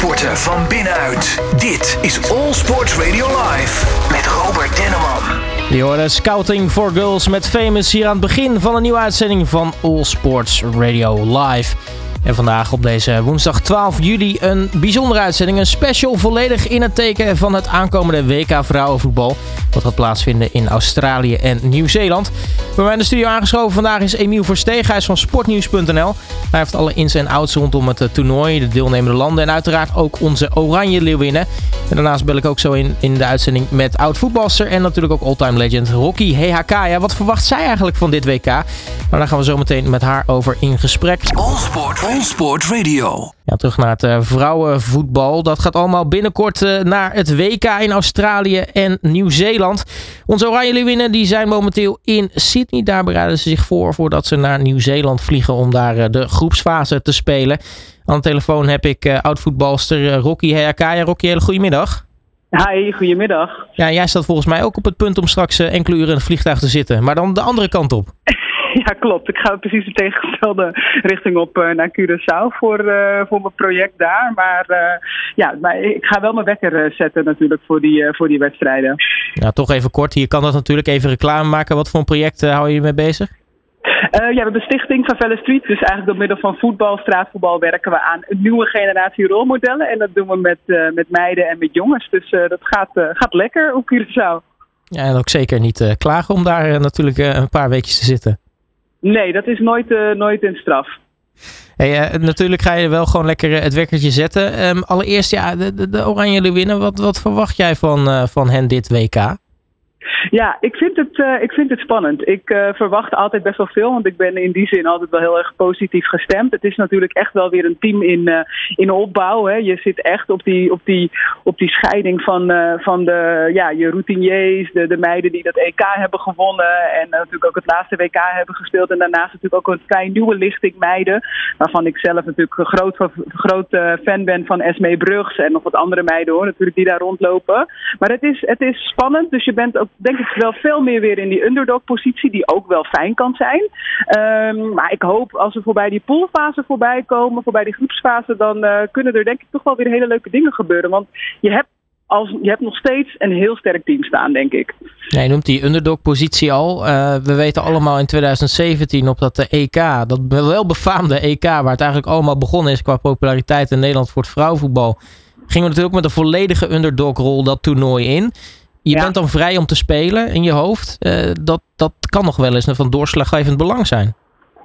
sporten van binnenuit. Dit is All Sports Radio Live met Robert Denneman. Je hoorde Scouting for Girls met Famous hier aan het begin van een nieuwe uitzending van All Sports Radio Live. En vandaag op deze woensdag 12 juli een bijzondere uitzending. Een special volledig in het teken van het aankomende WK vrouwenvoetbal. Wat gaat plaatsvinden in Australië en Nieuw-Zeeland. Bij mij in de studio aangeschoven vandaag is Emiel Versteeg. Is van sportnieuws.nl. Hij heeft alle ins en outs rondom het eh, toernooi, de deelnemende landen en uiteraard ook onze Oranje Leeuwinnen. En daarnaast bel ik ook zo in, in de uitzending met oud-voetbalster en natuurlijk ook all-time legend Rocky HHK. Ja, wat verwacht zij eigenlijk van dit WK? Nou, daar gaan we zo meteen met haar over in gesprek. All Sport, All Sport Radio. Ja, terug naar het uh, vrouwenvoetbal. Dat gaat allemaal binnenkort uh, naar het WK in Australië en Nieuw-Zeeland. Onze Oranje Leeuwinnen die zijn momenteel in Sydney. Daar bereiden ze zich voor voordat ze naar Nieuw-Zeeland vliegen om daar uh, de groepsfase te spelen. Aan de telefoon heb ik oud-voetbalster Rocky Heakaya. Rocky, hele goedemiddag. Hi, goedemiddag. Ja, jij staat volgens mij ook op het punt om straks enkele uren in het vliegtuig te zitten. Maar dan de andere kant op. Ja, klopt. Ik ga precies de tegengestelde richting op uh, naar Curaçao voor, uh, voor mijn project daar. Maar uh, ja, maar ik ga wel mijn wekker zetten natuurlijk voor die, voor die wedstrijden. Ja, toch even kort. Hier kan dat natuurlijk even reclame maken. Wat voor een project hou je mee bezig? ja, we hebben de stichting Favela Street. Dus eigenlijk door middel van voetbal, straatvoetbal werken we aan een nieuwe generatie rolmodellen. En dat doen we met, met meiden en met jongens. Dus dat gaat, gaat lekker op Curaçao. Ja, en ook zeker niet klagen om daar natuurlijk een paar weekjes te zitten. Nee, dat is nooit, uh, nooit een straf. Hey, uh, natuurlijk ga je wel gewoon lekker het wekkertje zetten. Um, allereerst, ja, de, de, de Oranje winnen. Wat, wat verwacht jij van, van hen dit WK? Ja, ik vind het, uh, ik vind het spannend. Ik uh, verwacht altijd best wel veel, want ik ben in die zin altijd wel heel erg positief gestemd. Het is natuurlijk echt wel weer een team in, uh, in opbouw. Hè. Je zit echt op die, op die, op die scheiding van, van de, ja, je routiniers, de, de meiden die dat EK hebben gewonnen. En natuurlijk ook het laatste WK hebben gespeeld. En daarnaast natuurlijk ook een vrij nieuwe lichting meiden. Waarvan ik zelf natuurlijk een groot, fan ben van Esmee Brugs en nog wat andere meiden hoor, natuurlijk die daar rondlopen. Maar het is, het is spannend, dus je bent ook denk ik wel veel meer weer in die underdog-positie, die ook wel fijn kan zijn. Um, maar ik hoop als we voorbij die poolfase voorbij komen, voorbij die groepsfase, dan uh, kunnen er denk ik toch wel weer hele leuke dingen gebeuren. Want je hebt als, je hebt nog steeds een heel sterk team staan, denk ik. Je noemt die underdog-positie al. Uh, we weten allemaal in 2017 op dat EK, dat wel befaamde EK, waar het eigenlijk allemaal begonnen is qua populariteit in Nederland voor het vrouwenvoetbal, gingen we natuurlijk met een volledige underdog-rol dat toernooi in. Je ja. bent dan vrij om te spelen in je hoofd. Uh, dat, dat kan nog wel eens van doorslaggevend belang zijn.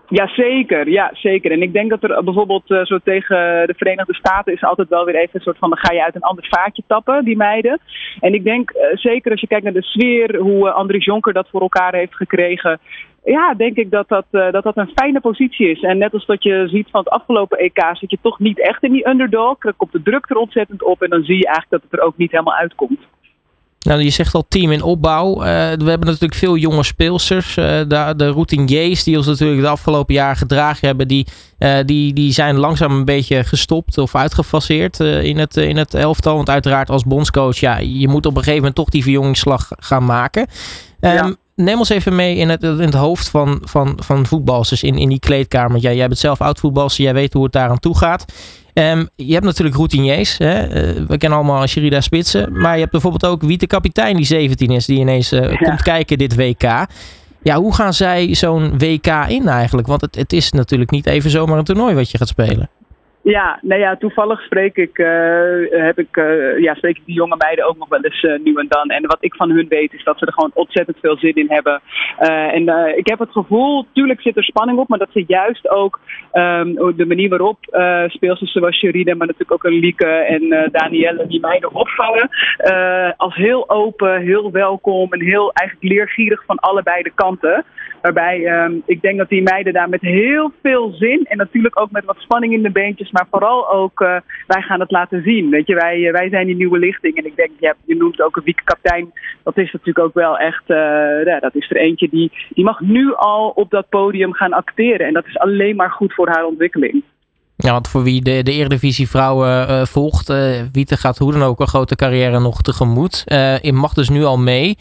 Ja, zeker. Ja, zeker. En ik denk dat er bijvoorbeeld uh, zo tegen de Verenigde Staten is altijd wel weer even een soort van dan ga je uit een ander vaatje tappen, die meiden. En ik denk uh, zeker als je kijkt naar de sfeer, hoe Andries Jonker dat voor elkaar heeft gekregen. Ja, denk ik dat dat, dat dat een fijne positie is. En net als dat je ziet van het afgelopen EK, zit je toch niet echt in die underdog. Dan komt de druk er ontzettend op en dan zie je eigenlijk dat het er ook niet helemaal uitkomt. Nou, je zegt al team in opbouw. Uh, we hebben natuurlijk veel jonge speelsters. Uh, de, de routiniers die ons natuurlijk de afgelopen jaar gedragen hebben, die, uh, die, die zijn langzaam een beetje gestopt of uitgefaseerd in, het, in het elftal. Want uiteraard als bondscoach, ja, je moet op een gegeven moment toch die verjongingsslag gaan maken. Um, ja. Neem ons even mee in het, in het hoofd van, van, van voetbalsters in, in die kleedkamer. Ja, jij bent zelf oud voetbalster, jij weet hoe het daar aan toe gaat. Um, je hebt natuurlijk routiniers. Hè? Uh, we kennen allemaal Sherida Spitsen. Maar je hebt bijvoorbeeld ook Wiete Kapitein die 17 is. Die ineens uh, ja. komt kijken dit WK. Ja, hoe gaan zij zo'n WK in eigenlijk? Want het, het is natuurlijk niet even zomaar een toernooi wat je gaat spelen. Ja, nou ja, toevallig spreek ik, uh, heb ik, uh, ja, spreek ik die jonge meiden ook nog wel eens uh, nu en dan. En wat ik van hun weet is dat ze er gewoon ontzettend veel zin in hebben. en ik heb het gevoel, tuurlijk zit er spanning op, maar dat ze juist ook um, de manier waarop speelsters zoals Sherida, maar natuurlijk ook een Lieke en Danielle die meiden opvallen. als heel open, heel welkom en heel eigenlijk leergierig van allebei de kanten. Waarbij um, ik denk dat die meiden daar met heel veel zin en natuurlijk ook met wat spanning in de beentjes, maar vooral ook uh, wij gaan het laten zien. Weet je, wij, wij zijn die nieuwe lichting. En ik denk, je, hebt, je noemt ook een wiekekaptein. Dat is natuurlijk ook wel echt, uh, ja, dat is er eentje die, die mag nu al op dat podium gaan acteren. En dat is alleen maar goed voor haar ontwikkeling. Ja, want voor wie de, de Eredivisie vrouwen volgt, uh, gaat hoe dan ook een grote carrière nog tegemoet. Uh, mag dus nu al mee.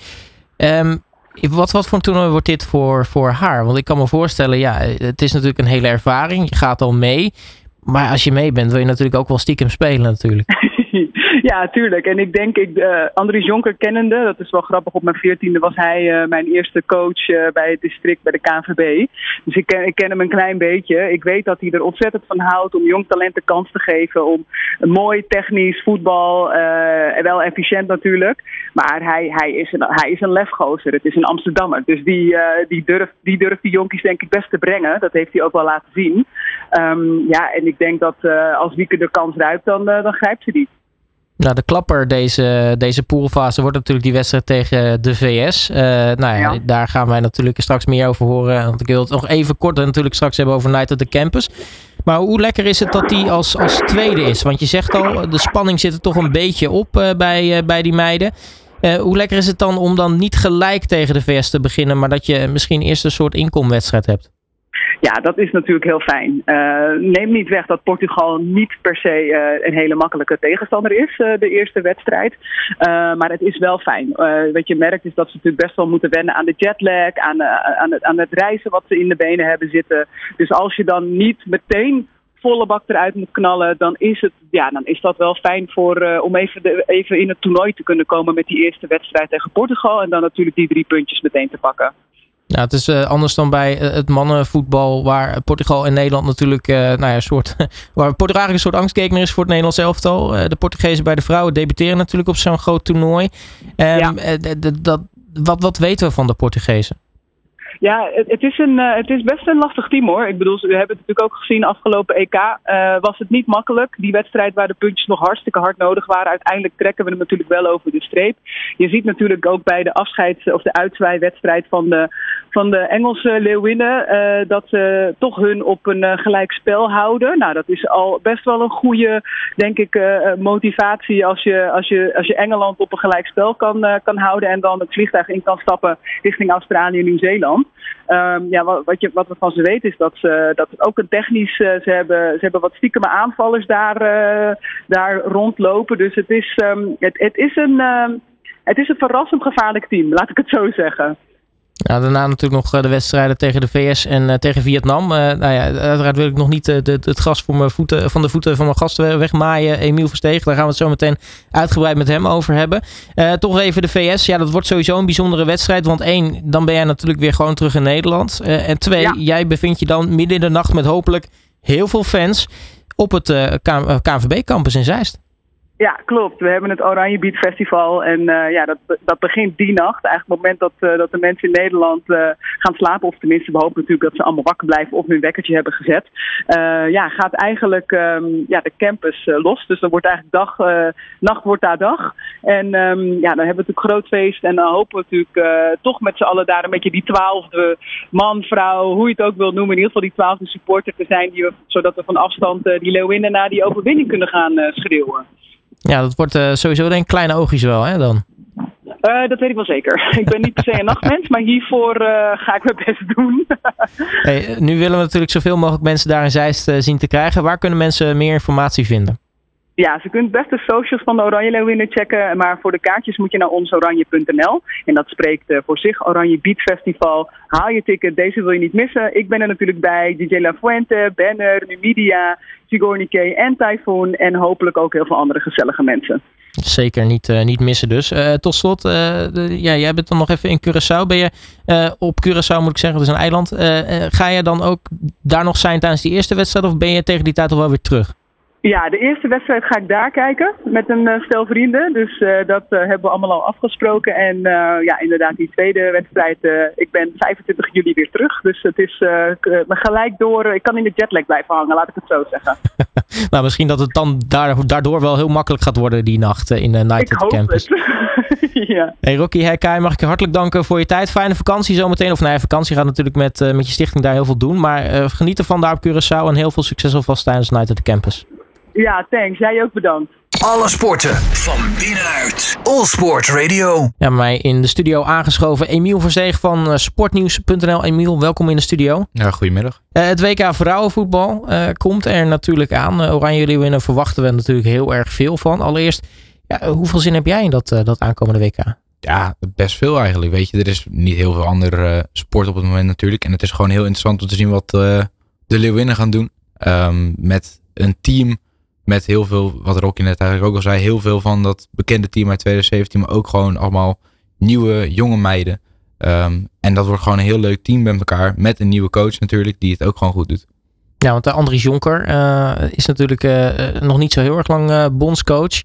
Um, wat, wat voor een toernooi wordt dit voor, voor haar? Want ik kan me voorstellen, ja, het is natuurlijk een hele ervaring. Je gaat al mee. Maar als je mee bent, wil je natuurlijk ook wel stiekem spelen natuurlijk. ja, tuurlijk. En ik denk, ik, uh, Andries Jonker kennende, dat is wel grappig, op mijn veertiende was hij uh, mijn eerste coach uh, bij het district bij de KNVB. Dus ik ken, ik ken hem een klein beetje. Ik weet dat hij er ontzettend van houdt om jong talenten kans te geven. Om mooi technisch voetbal, wel efficiënt natuurlijk. Maar hij, hij, is, een, hij is een lefgozer. Het is een Amsterdammer. Dus die, die, durft, die durft die jonkies denk ik best te brengen. Dat heeft hij ook wel laten zien. Um, ja, en ik denk dat als Wieke de kans ruikt, dan, dan grijpt ze die. Nou, de klapper deze, deze poolfase wordt natuurlijk die wedstrijd tegen de VS. Uh, nou ja, ja, daar gaan wij natuurlijk straks meer over horen. Want ik wil het nog even kort natuurlijk straks hebben over Night at the Campus. Maar hoe lekker is het dat die als, als tweede is? Want je zegt al, de spanning zit er toch een beetje op uh, bij, uh, bij die meiden. hoe lekker is het dan om dan niet gelijk tegen de VS te beginnen, maar dat je misschien eerst een soort inkomwedstrijd hebt? Ja, dat is natuurlijk heel fijn. Uh, neem niet weg dat Portugal niet per se uh, een hele makkelijke tegenstander is, uh, de eerste wedstrijd. maar het is wel fijn. wat je merkt is dat ze natuurlijk best wel moeten wennen aan de jetlag, aan, aan, het, aan het reizen wat ze in de benen hebben zitten. Dus als je dan niet meteen volle bak eruit moet knallen, dan is, het, ja, dan is dat wel fijn voor, om even, de, even in het toernooi te kunnen komen met die eerste wedstrijd tegen Portugal. En dan natuurlijk die drie puntjes meteen te pakken. Ja, het is uh, anders dan bij uh, het mannenvoetbal, waar Portugal en Nederland natuurlijk, uh, nou ja, soort, waar Portugal eigenlijk een soort angstkekener is voor het Nederlands elftal. de Portugezen bij de vrouwen debuteren natuurlijk op zo'n groot toernooi. Um, ja. dat, wat, wat weten we van de Portugezen? Ja, het, is een, uh, het is best een lastig team hoor. Ik bedoel, we hebben het natuurlijk ook gezien afgelopen EK. Uh, was het niet makkelijk. Die wedstrijd waar de puntjes nog hartstikke hard nodig waren. Uiteindelijk trekken we hem natuurlijk wel over de streep. Je ziet natuurlijk ook bij de afscheids- of de uitzwaaiwedstrijd van de, van de Engelse Leeuwinnen. Uh, dat ze toch hun op een gelijk spel houden. Nou, dat is al best wel een goede, denk ik, motivatie als je, als, je, als je Engeland op een gelijk spel kan, kan houden. En dan het vliegtuig in kan stappen richting Australië en Nieuw-Zeeland. Um, ja, wat, wat, wat we van ze weten is dat ze dat ook een technisch. Uh, ze, hebben, ze hebben wat stiekeme aanvallers daar, uh, daar rondlopen. Dus het is, um, het, het, is een, uh, het is een verrassend gevaarlijk team, laat ik het zo zeggen. Daarna natuurlijk nog de wedstrijden tegen de VS en uh, tegen Vietnam. Uh, nou ja, uiteraard wil ik nog niet uh, de, het gras voor mijn voeten, van de voeten van mijn gasten wegmaaien. Emiel Versteeg, daar gaan we het zo meteen uitgebreid met hem over hebben. toch even de VS. Ja, dat wordt sowieso een bijzondere wedstrijd. Want één, dan ben jij natuurlijk weer gewoon terug in Nederland. en twee, ja. jij bevindt je dan midden in de nacht met hopelijk heel veel fans op het KNVB-campus in Zeist. Ja, klopt. We hebben het Oranje Beat Festival. En uh, ja, dat, dat begint die nacht. Eigenlijk op het moment dat, uh, dat de mensen in Nederland uh, gaan slapen. Of tenminste, we hopen natuurlijk dat ze allemaal wakker blijven of hun wekkertje hebben gezet. ja, gaat eigenlijk um, ja, de campus los. Dus dan wordt eigenlijk dag, nacht wordt daar dag. En um, ja, dan hebben we natuurlijk groot feest. En dan hopen we natuurlijk toch met z'n allen daar een beetje die twaalfde man, vrouw, hoe je het ook wil noemen. In ieder geval die twaalfde supporter te zijn. Die we, zodat we van afstand die Leeuwinnen naar die overwinning kunnen gaan schreeuwen. Ja, dat wordt uh, sowieso denk ik kleine oogjes wel, hè, dan? Uh, dat weet ik wel zeker. Ik ben niet per se een nachtmens, maar hiervoor uh, ga ik mijn best doen. hey, nu willen we natuurlijk zoveel mogelijk mensen daar in Zeist zien te krijgen. Waar kunnen mensen meer informatie vinden? Ja, ze kunt best de socials van de Oranje Leeuwinnen checken. Maar voor de kaartjes moet je naar onsoranje.nl. En dat spreekt uh, voor zich. Oranje Beat Festival. Haal je ticket, deze wil je niet missen. Ik ben er natuurlijk bij. DJ La Fuente, Banner, Numidia, Sigornike en Typhoon. En hopelijk ook heel veel andere gezellige mensen. Zeker niet, uh, niet missen dus. Uh, tot slot, ja, jij bent dan nog even in Curaçao. Ben je op Curaçao, moet ik zeggen, dat is een eiland. ga je dan ook daar nog zijn tijdens die eerste wedstrijd? Of ben je tegen die tijd al weer terug? Ja, de eerste wedstrijd ga ik daar kijken met een uh, stel vrienden. Dus uh, dat uh, hebben we allemaal al afgesproken. En ja, inderdaad, die tweede wedstrijd. ik ben 25 juli weer terug. Dus het is me gelijk door. Ik kan in de jetlag blijven hangen, laat ik het zo zeggen. nou, misschien dat het dan daardoor wel heel makkelijk gaat worden die nacht in de Night ik at the Campus. ja. Hey Rocky mag ik je hartelijk danken voor je tijd. Fijne vakantie zometeen. Of nee, nou vakantie gaat natuurlijk met, met je stichting daar heel veel doen. Maar geniet ervan daar op Curaçao en heel veel succes alvast tijdens Night at the Campus. Ja, thanks. Jij ook bedankt. Alle sporten van binnenuit. All Sport Radio. Ja, mij in de studio aangeschoven Emiel Versteeg van uh, sportnieuws.nl. Emiel, welkom in de studio. Ja, goedemiddag. Uh, het WK vrouwenvoetbal uh, komt er natuurlijk aan. Oranje Leeuwinnen verwachten we natuurlijk heel erg veel van. Allereerst, ja, hoeveel zin heb jij in dat, dat aankomende WK? Ja, best veel eigenlijk. Weet je, er is niet heel veel andere sport op het moment natuurlijk. En het is gewoon heel interessant om te zien wat de Leeuwinnen gaan doen. Um, met een team met heel veel, wat Rocky net eigenlijk ook al zei, heel veel van dat bekende team uit 2017, maar ook gewoon allemaal nieuwe, jonge meiden. Ehm, en dat wordt gewoon een heel leuk team met elkaar, met een nieuwe coach natuurlijk, die het ook gewoon goed doet. Ja, want de Andries Jonker uh, is natuurlijk uh, nog niet zo heel erg lang uh, bondscoach.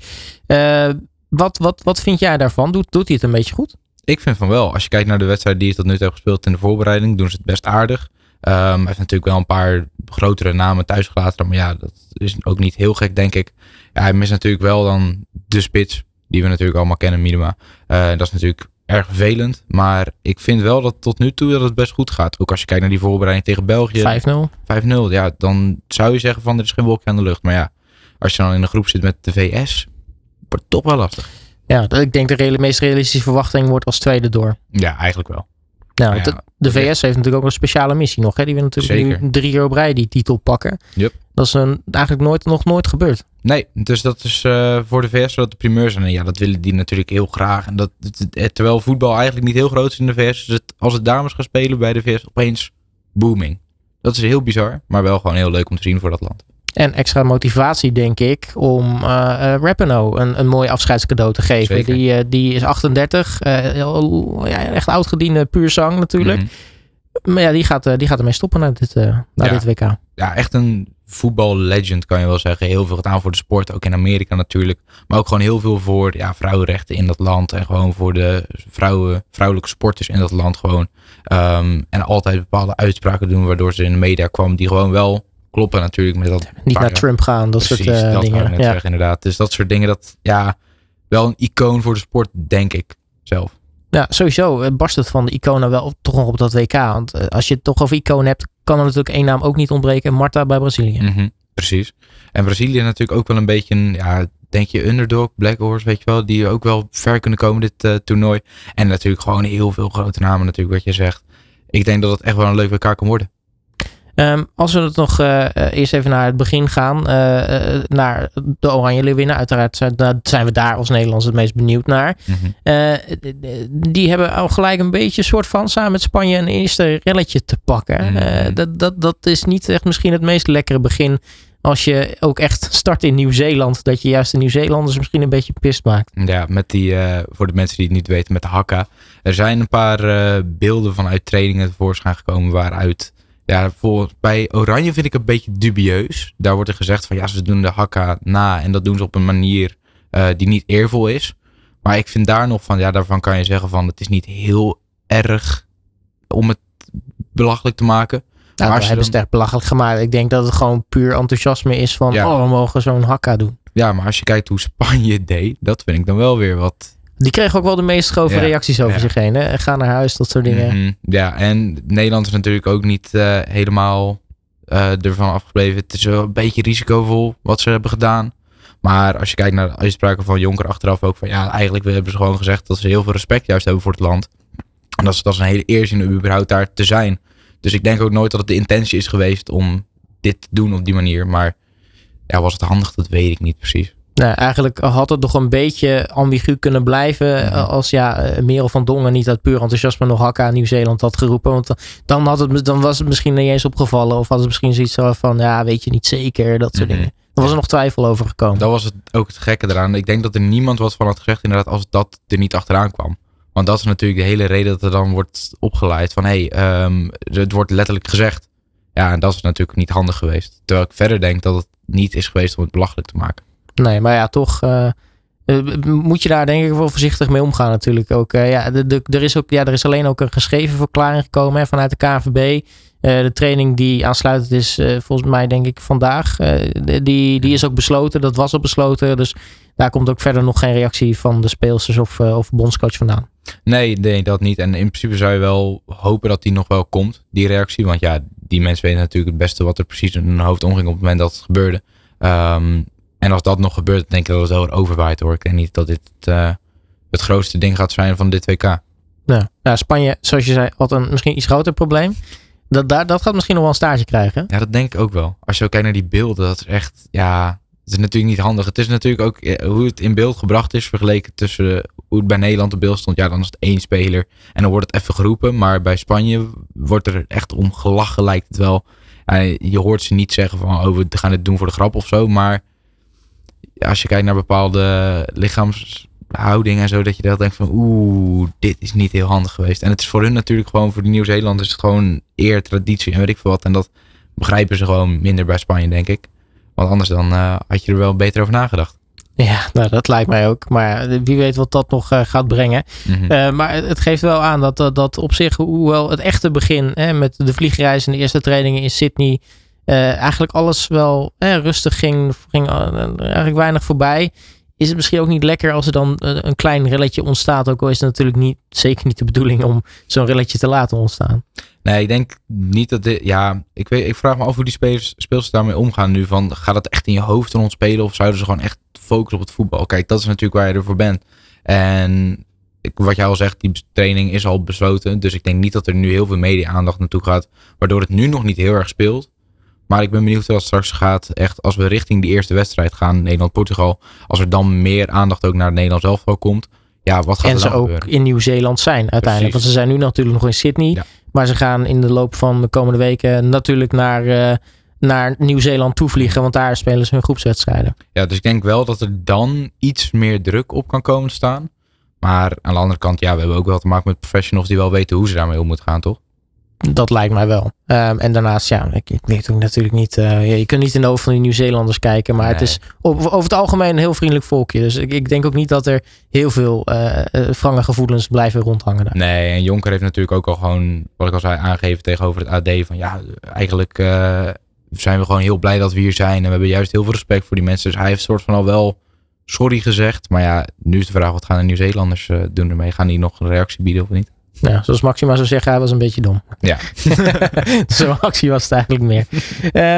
wat, wat, wat vind jij daarvan? Doet, doet hij het een beetje goed? Ik vind van wel. Als je kijkt naar de wedstrijd die hij tot nu toe heeft gespeeld in de voorbereiding, doen ze het best aardig. Um, hij heeft natuurlijk wel een paar grotere namen thuisgelaten. Maar ja, dat is ook niet heel gek, denk ik. Ja, hij mist natuurlijk wel dan de spits. Die we natuurlijk allemaal kennen, Minima. Uh, dat is natuurlijk erg vervelend. Maar ik vind wel dat tot nu toe dat het best goed gaat. Ook als je kijkt naar die voorbereiding tegen België. 5-0. 5-0, ja. Dan zou je zeggen van er is geen wolkje aan de lucht. Maar ja, als je dan in een groep zit met de VS, wordt het toch wel lastig. Ja, ik denk de meest realistische verwachting wordt als tweede door. Ja, eigenlijk wel. Nou, ja, de, de, VS heeft natuurlijk ook een speciale missie nog. Hè? Die wil natuurlijk drie jaar op rij die titel pakken. Yep. Dat is een, eigenlijk nooit, nog nooit gebeurd. Nee, dus dat is uh, voor de VS wat de primeur zijn. En ja, dat willen die natuurlijk heel graag. En dat, terwijl voetbal eigenlijk niet heel groot is in de VS. Dus het, als het dames gaan spelen bij de VS, opeens booming. Dat is heel bizar, maar wel gewoon heel leuk om te zien voor dat land. En extra motivatie, denk ik, om uh, uh, Rapino een, een mooi afscheidscadeau te geven. Die, uh, die is 38, ja, echt oudgediende puur zang natuurlijk. Mm -hmm. Maar ja, die gaat, die gaat ermee stoppen naar dit, naar ja. dit WK. Ja, echt een voetballegend kan je wel zeggen. Heel veel gedaan voor de sport, ook in Amerika natuurlijk. Maar ook gewoon heel veel voor ja, vrouwenrechten in dat land. En gewoon voor de vrouwen, vrouwelijke sporters in dat land gewoon. Um, en altijd bepaalde uitspraken doen waardoor ze in de media kwam die gewoon wel kloppen natuurlijk met dat. Niet naar Trump gaan, dat Precies, soort uh, dat dingen. Net ja. zeggen, inderdaad. Dus dat soort dingen, dat ja, wel een icoon voor de sport, denk ik zelf. Ja, sowieso barst het van de iconen wel toch nog op dat WK. Want als je het toch over iconen hebt, kan er natuurlijk één naam ook niet ontbreken. Marta bij Brazilië. Mm -hmm, precies. En Brazilië natuurlijk ook wel een beetje een, ja, denk je, underdog, Black Horse, weet je wel. Die ook wel ver kunnen komen dit uh, toernooi. En natuurlijk gewoon heel veel grote namen natuurlijk, wat je zegt. Ik denk dat het echt wel een leuk WK kan worden. Um, als we het nog uh, eerst even naar het begin gaan, uh, uh, naar de Oranje Leeuwinnen. Uiteraard zijn, zijn, we daar als Nederlands het meest benieuwd naar. Mm -hmm. die hebben al gelijk een beetje soort van samen met Spanje een eerste relletje te pakken. Mm -hmm. dat, dat, dat is niet echt misschien het meest lekkere begin als je ook echt start in Nieuw-Zeeland, dat je juist de Nieuw-Zeelanders misschien een beetje pist maakt. Ja, met die, voor de mensen die het niet weten, met de hakka. Er zijn een paar beelden vanuit trainingen tevoorschijn gekomen waaruit, ja, voor, bij Oranje vind ik een beetje dubieus. Daar wordt er gezegd van, ja, ze doen de hakka na en dat doen ze op een manier uh, die niet eervol is. Maar ik vind daar nog van, ja, daarvan kan je zeggen van, het is niet heel erg om het belachelijk te maken. Nou, we hebben dan... het echt belachelijk gemaakt. Ik denk dat het gewoon puur enthousiasme is van, ja. oh, we mogen zo'n hakka doen. Ja, maar als je kijkt hoe Spanje deed, dat vind ik dan wel weer wat... Die kreeg ook wel de meest grove ja. reacties over ja. zich heen. Hè? Ga naar huis, dat soort dingen. Mm -hmm. Ja, en Nederland is natuurlijk ook niet uh, helemaal uh, ervan afgebleven. Het is wel een beetje risicovol wat ze hebben gedaan. Maar als je kijkt naar de uitspraken van Jonker achteraf ook van... Ja, eigenlijk hebben ze gewoon gezegd dat ze heel veel respect juist hebben voor het land. En dat is, dat is een hele eer om überhaupt daar te zijn. Dus ik denk ook nooit dat het de intentie is geweest om dit te doen op die manier. Maar ja, was het handig? Dat weet ik niet precies. Nou, eigenlijk had het nog een beetje ambigu kunnen blijven. Mm -hmm. Als ja, Merel van Dongen niet uit puur enthousiasme nog hakka aan Nieuw-Zeeland had geroepen. Want dan, had het, dan was het misschien niet eens opgevallen. Of had het misschien zoiets van, ja, weet je niet zeker. Dat soort mm -hmm. dingen. Dan was er nog twijfel over gekomen. Dat was het, ook het gekke eraan. Ik denk dat er niemand wat van had gezegd inderdaad als dat er niet achteraan kwam. Want dat is natuurlijk de hele reden dat er dan wordt opgeleid van hé, hey, um, het wordt letterlijk gezegd. Ja, en dat is natuurlijk niet handig geweest. Terwijl ik verder denk dat het niet is geweest om het belachelijk te maken. Nee, maar ja, toch uh, moet je daar denk ik wel voorzichtig mee omgaan natuurlijk ook. Uh, ja, de, de, er, is ook, ja, er is alleen ook een geschreven verklaring gekomen hè, vanuit de KNVB. De training die aansluitend is, volgens mij denk ik vandaag, die, die is ook besloten. Dat was al besloten, dus daar komt ook verder nog geen reactie van de speelsters of, of bondscoach vandaan. Nee, nee, dat niet. En in principe zou je wel hopen dat die nog wel komt, die reactie. Want ja, die mensen weten natuurlijk het beste wat er precies in hun hoofd omging op het moment dat het gebeurde. Um, en als dat nog gebeurt, denk ik dat het wel overwaait hoor. Ik denk niet dat dit uh, het grootste ding gaat zijn van dit WK. Ja, nou, Spanje, zoals je zei, had een misschien iets groter probleem. Dat, dat, dat gaat misschien nog wel een stage krijgen. Ja, dat denk ik ook wel. Als je ook kijkt naar die beelden, dat is echt, ja, het is natuurlijk niet handig. Het is natuurlijk ook ja, hoe het in beeld gebracht is, vergeleken tussen hoe het bij Nederland op beeld stond. Ja, dan is het één speler en dan wordt het even geroepen. Maar bij Spanje wordt er echt om gelachen, lijkt het wel. eh, je hoort ze niet zeggen van, oh, we gaan het doen voor de grap of zo. Maar als je kijkt naar bepaalde lichaamshouding en zo, dat je dan denkt van, oeh, dit is niet heel handig geweest. En het is voor hun natuurlijk gewoon, voor de Nieuw-Zeelanders, is het gewoon eer, traditie en weet ik veel wat. En dat begrijpen ze gewoon minder bij Spanje, denk ik. Want anders dan uh, had je er wel beter over nagedacht. Ja, nou, dat lijkt mij ook. Maar wie weet wat dat nog uh, gaat brengen. Mm -hmm. uh, maar het geeft wel aan dat, dat, dat op zich, hoewel het echte begin hè, met de vliegreis en de eerste trainingen in Sydney, uh, eigenlijk alles wel rustig ging, ging eigenlijk weinig voorbij. Is het misschien ook niet lekker als er dan een klein relletje ontstaat? Ook al is het natuurlijk niet, zeker niet de bedoeling om zo'n relletje te laten ontstaan. Nee, ik denk niet dat dit. Ja, ik, weet, ik vraag me af hoe die spelers, speelsters daarmee omgaan nu. Van, gaat het echt in je hoofd rond spelen? Of zouden ze gewoon echt focussen op het voetbal? Kijk, dat is natuurlijk waar je ervoor bent. En wat jij al zegt, die training is al besloten. Dus ik denk niet dat er nu heel veel media-aandacht naartoe gaat. Waardoor het nu nog niet heel erg speelt. Maar ik ben benieuwd hoe dat straks gaat. Echt als we richting die eerste wedstrijd gaan, Nederland-Portugal. Als er dan meer aandacht ook naar het Nederlands elftal komt. Ja, wat gaat en er dan ze ook gebeuren? in Nieuw-Zeeland zijn uiteindelijk. Precies. Want ze zijn nu natuurlijk nog in Sydney. Ja. Maar ze gaan in de loop van de komende weken natuurlijk naar, uh, naar Nieuw-Zeeland toevliegen. Want daar spelen ze hun groepswedstrijden. Ja, dus ik denk wel dat er dan iets meer druk op kan komen staan. Maar aan de andere kant, ja, we hebben ook wel te maken met professionals die wel weten hoe ze daarmee om moeten gaan, toch? Dat lijkt mij wel. Um, en daarnaast, ja, ik, ik weet ook natuurlijk niet. Uh, je kunt niet in de ogen van die Nieuw-Zeelanders kijken. Maar nee. het is op, over het algemeen een heel vriendelijk volkje. Dus ik, ik denk ook niet dat er heel veel uh, uh, frange gevoelens blijven rondhangen. Daar. Nee, en Jonker heeft natuurlijk ook al gewoon, wat ik al zei, aangegeven tegenover het AD. Van ja, eigenlijk uh, zijn we gewoon heel blij dat we hier zijn. En we hebben juist heel veel respect voor die mensen. Dus hij heeft soort van al wel sorry gezegd. Maar ja, nu is de vraag, wat gaan de Nieuw-Zeelanders doen ermee? Gaan die nog een reactie bieden of niet? Ja, zoals Maxima zou zeggen, hij was een beetje dom. Ja. Zo'n actie was het eigenlijk meer.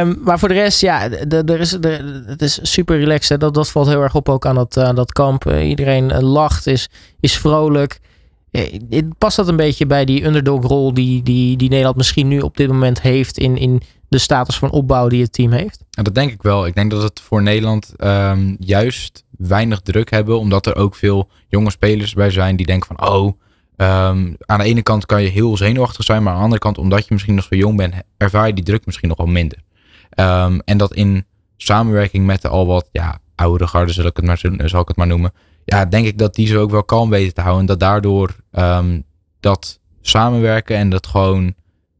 Um, maar voor de rest, ja, er is, de, het is super relaxed. Hè. Dat, dat valt heel erg op ook aan dat, uh, dat kamp. Uh, iedereen uh, lacht, is, is vrolijk. Het past dat een beetje bij die underdog-rol die, die, die Nederland misschien nu op dit moment heeft in, in de status van opbouw die het team heeft? Ja, dat denk ik wel. Ik denk dat het voor Nederland um, juist weinig druk hebben, omdat er ook veel jonge spelers bij zijn die denken van, oh, Um, aan de ene kant kan je heel zenuwachtig zijn, maar aan de andere kant, omdat je misschien nog zo jong bent, ervaar je die druk misschien nog wel minder. Um, en dat in samenwerking met de al wat ja, oudere garde, zal ik, het maar, zal ik het maar noemen, ja, denk ik dat die ze ook wel kalm weten te houden. En dat daardoor um, dat samenwerken en dat gewoon